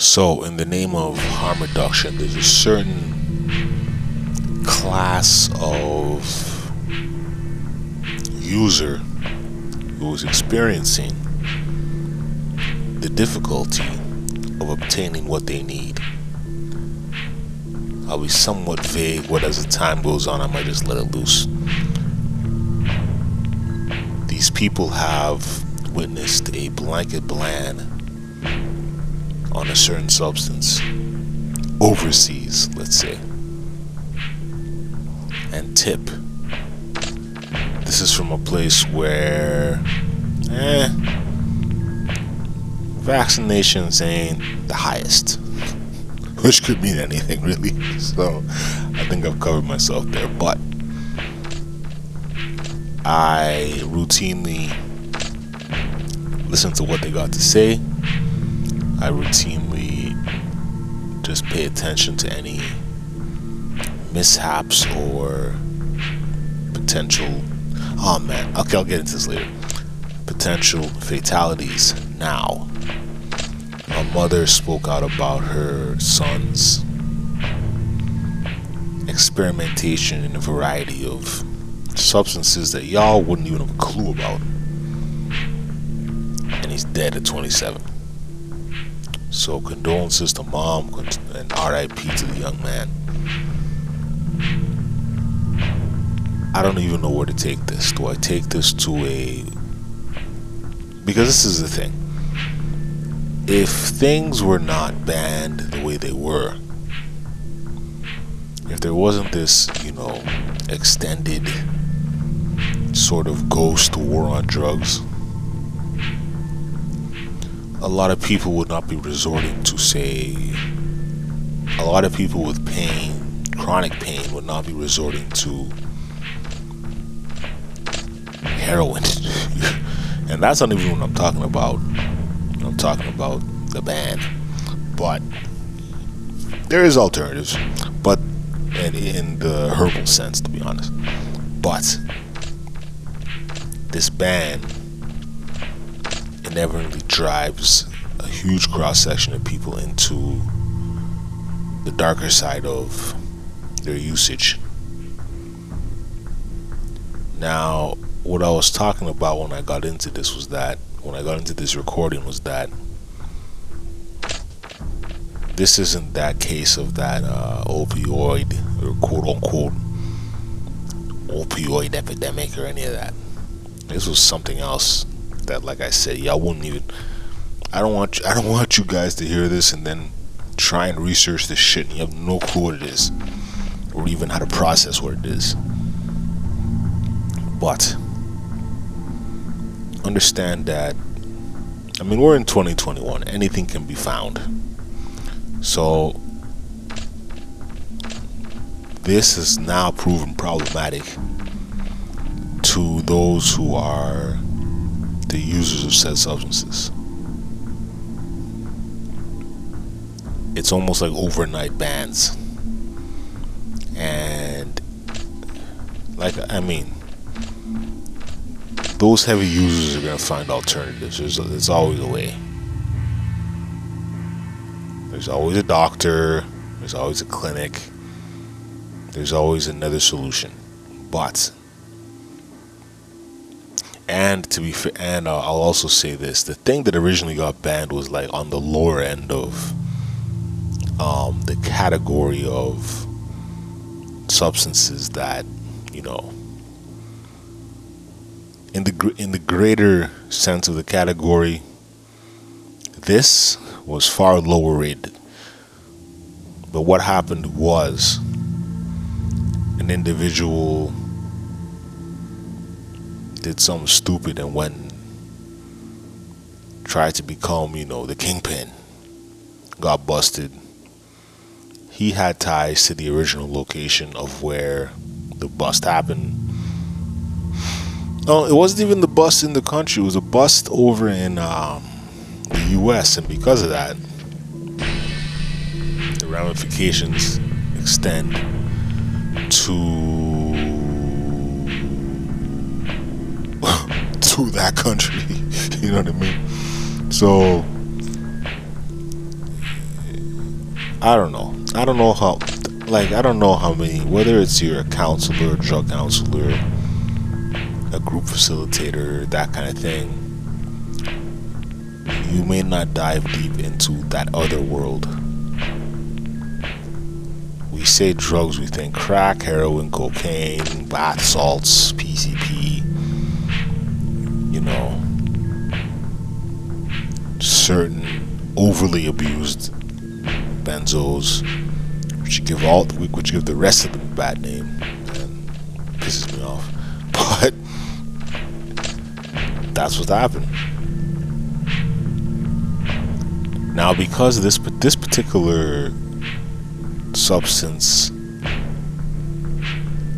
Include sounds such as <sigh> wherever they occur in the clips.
So, in the name of harm reduction, there's a certain class of user who is experiencing the difficulty of obtaining what they need. I'll be somewhat vague, but as the time goes on, I might just let it loose. These people have witnessed a blanket ban on a certain substance overseas, let's say. And tip. This is from a place where, eh, vaccinations ain't the highest, <laughs> which could mean anything really. <laughs> So I think I've covered myself there, but I routinely listen to what they got to say I routinely just pay attention to any mishaps or potential. Oh man, okay, I'll get into this later. Potential fatalities now. A mother spoke out about her son's experimentation in a variety of substances that y'all wouldn't even have a clue about. And he's dead at 27. So condolences to mom and RIP to the young man. I don't even know where to take this. Do I take this to a because this is the thing. If things were not banned the way they were, if there wasn't this, you know, extended sort of ghost war on drugs, a lot of people would not be resorting to say a lot of people with pain chronic pain would not be resorting to heroin. <laughs> And that's not even what i'm talking about. I'm talking about the band. But there is alternatives. But in, in the herbal sense to be honest. But this band inevitably drives a huge cross section of people into the darker side of their usage. Now, what I was talking about when I got into this was that, when I got into this recording, was that this isn't that case of that uh, opioid or quote unquote opioid epidemic or any of that. This was something else that, like I said, y'all wouldn't even. I don't want. I don't want you guys to hear this and then try and research this shit and you have no clue what it is, or even how to process what it is. But understand that. I mean, we're in 2021. Anything can be found. So this is now proven problematic to those who are the users of said substances. It's almost like overnight bans. And, like, I mean, those heavy users are going to find alternatives. There's, there's always a way. There's always a doctor, there's always a clinic, there's always another solution. But and to be fair, and uh, I'll also say this: the thing that originally got banned was like on the lower end of um, the category of substances that you know, in the in the greater sense of the category, this was far lower rated. But what happened was an individual did something stupid and went and tried to become, you know, the kingpin, got busted. He had ties to the original location of where the bust happened. No, it wasn't even the bust in the country. It was a bust over in um, the U.S. And because of that, the ramifications extend to to that country. <laughs> you know what I mean? So I don't know. I don't know how. Like I don't know how many. Whether it's you're counselor, drug counselor, a group facilitator, that kind of thing. You may not dive deep into that other world. We say drugs, we think crack, heroin, cocaine, bath salts, PCP. Know, certain overly abused benzos, which give all which give the rest of them a bad name, and pisses me off. <laughs> But that's what's happened. Now, because this this particular substance,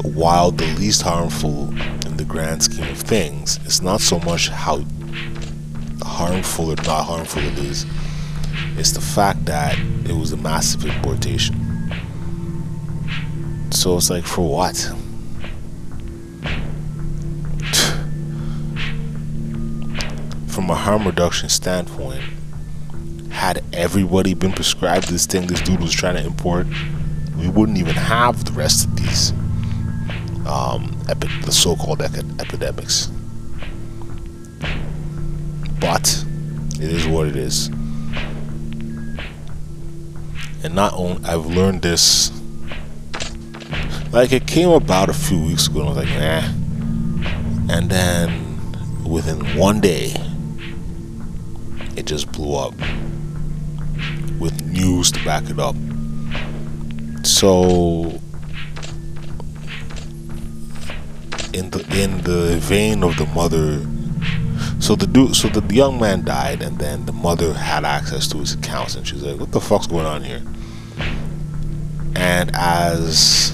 while the least harmful the grand scheme of things, it's not so much how harmful or not harmful it is. It's the fact that it was a massive importation. So it's like, for what? <sighs> From a harm reduction standpoint, had everybody been prescribed this thing this dude was trying to import, we wouldn't even have the rest of these um, the so-called epidemics. But it is what it is. And not only I've learned this like it came about a few weeks ago and I was like, nah. And then within one day it just blew up with news to back it up. So in the in the vein of the mother so the dude, so the young man died, and then the mother had access to his accounts, and she's like, "What the fuck's going on here?" And as,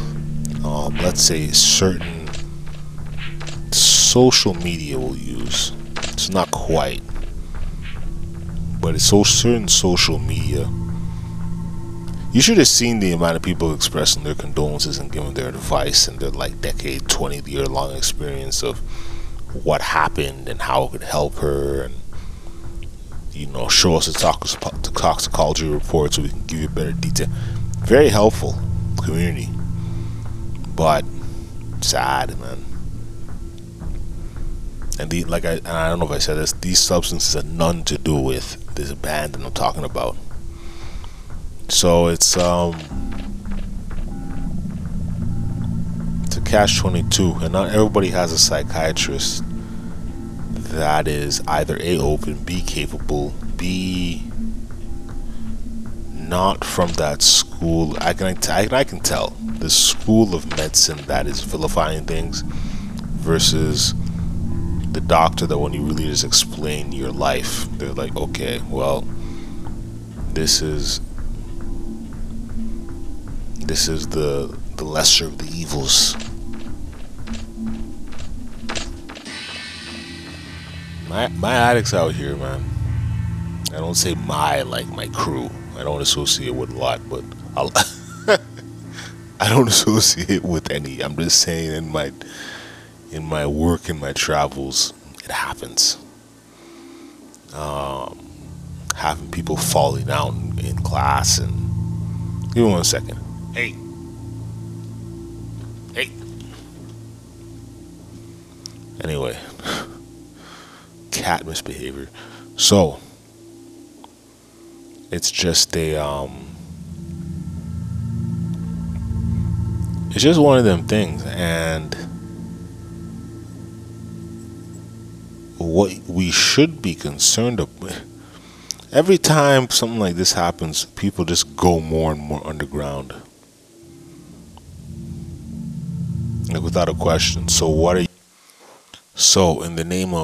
um, let's say, certain social media will use, it's not quite, but it's so certain social media. You should have seen the amount of people expressing their condolences and giving their advice and their like decade, twenty year long experience of what happened and how it could help her and you know show us the toxicology report so we can give you better detail. Very helpful community but sad man. And the like I I don't know if I said this these substances have none to do with this band that I'm talking about so it's um catch 22 and not everybody has a psychiatrist that is either a open b capable b not from that school. I can I, can tell the school of medicine that is vilifying things versus the doctor that when you really just explain your life they're like okay well this is this is the the lesser of the evils my my addicts out here, man. I don't say my like my crew. I don't associate with a lot, but I'll <laughs> I don't associate with any. I'm just saying in my in my work in my travels, it happens. Um, having people falling down in class and give me one second. Hey. Hey. Anyway cat misbehavior. So it's just a um it's just one of them things and what we should be concerned about every time something like this happens people just go more and more underground without a question. So what are you so in the name of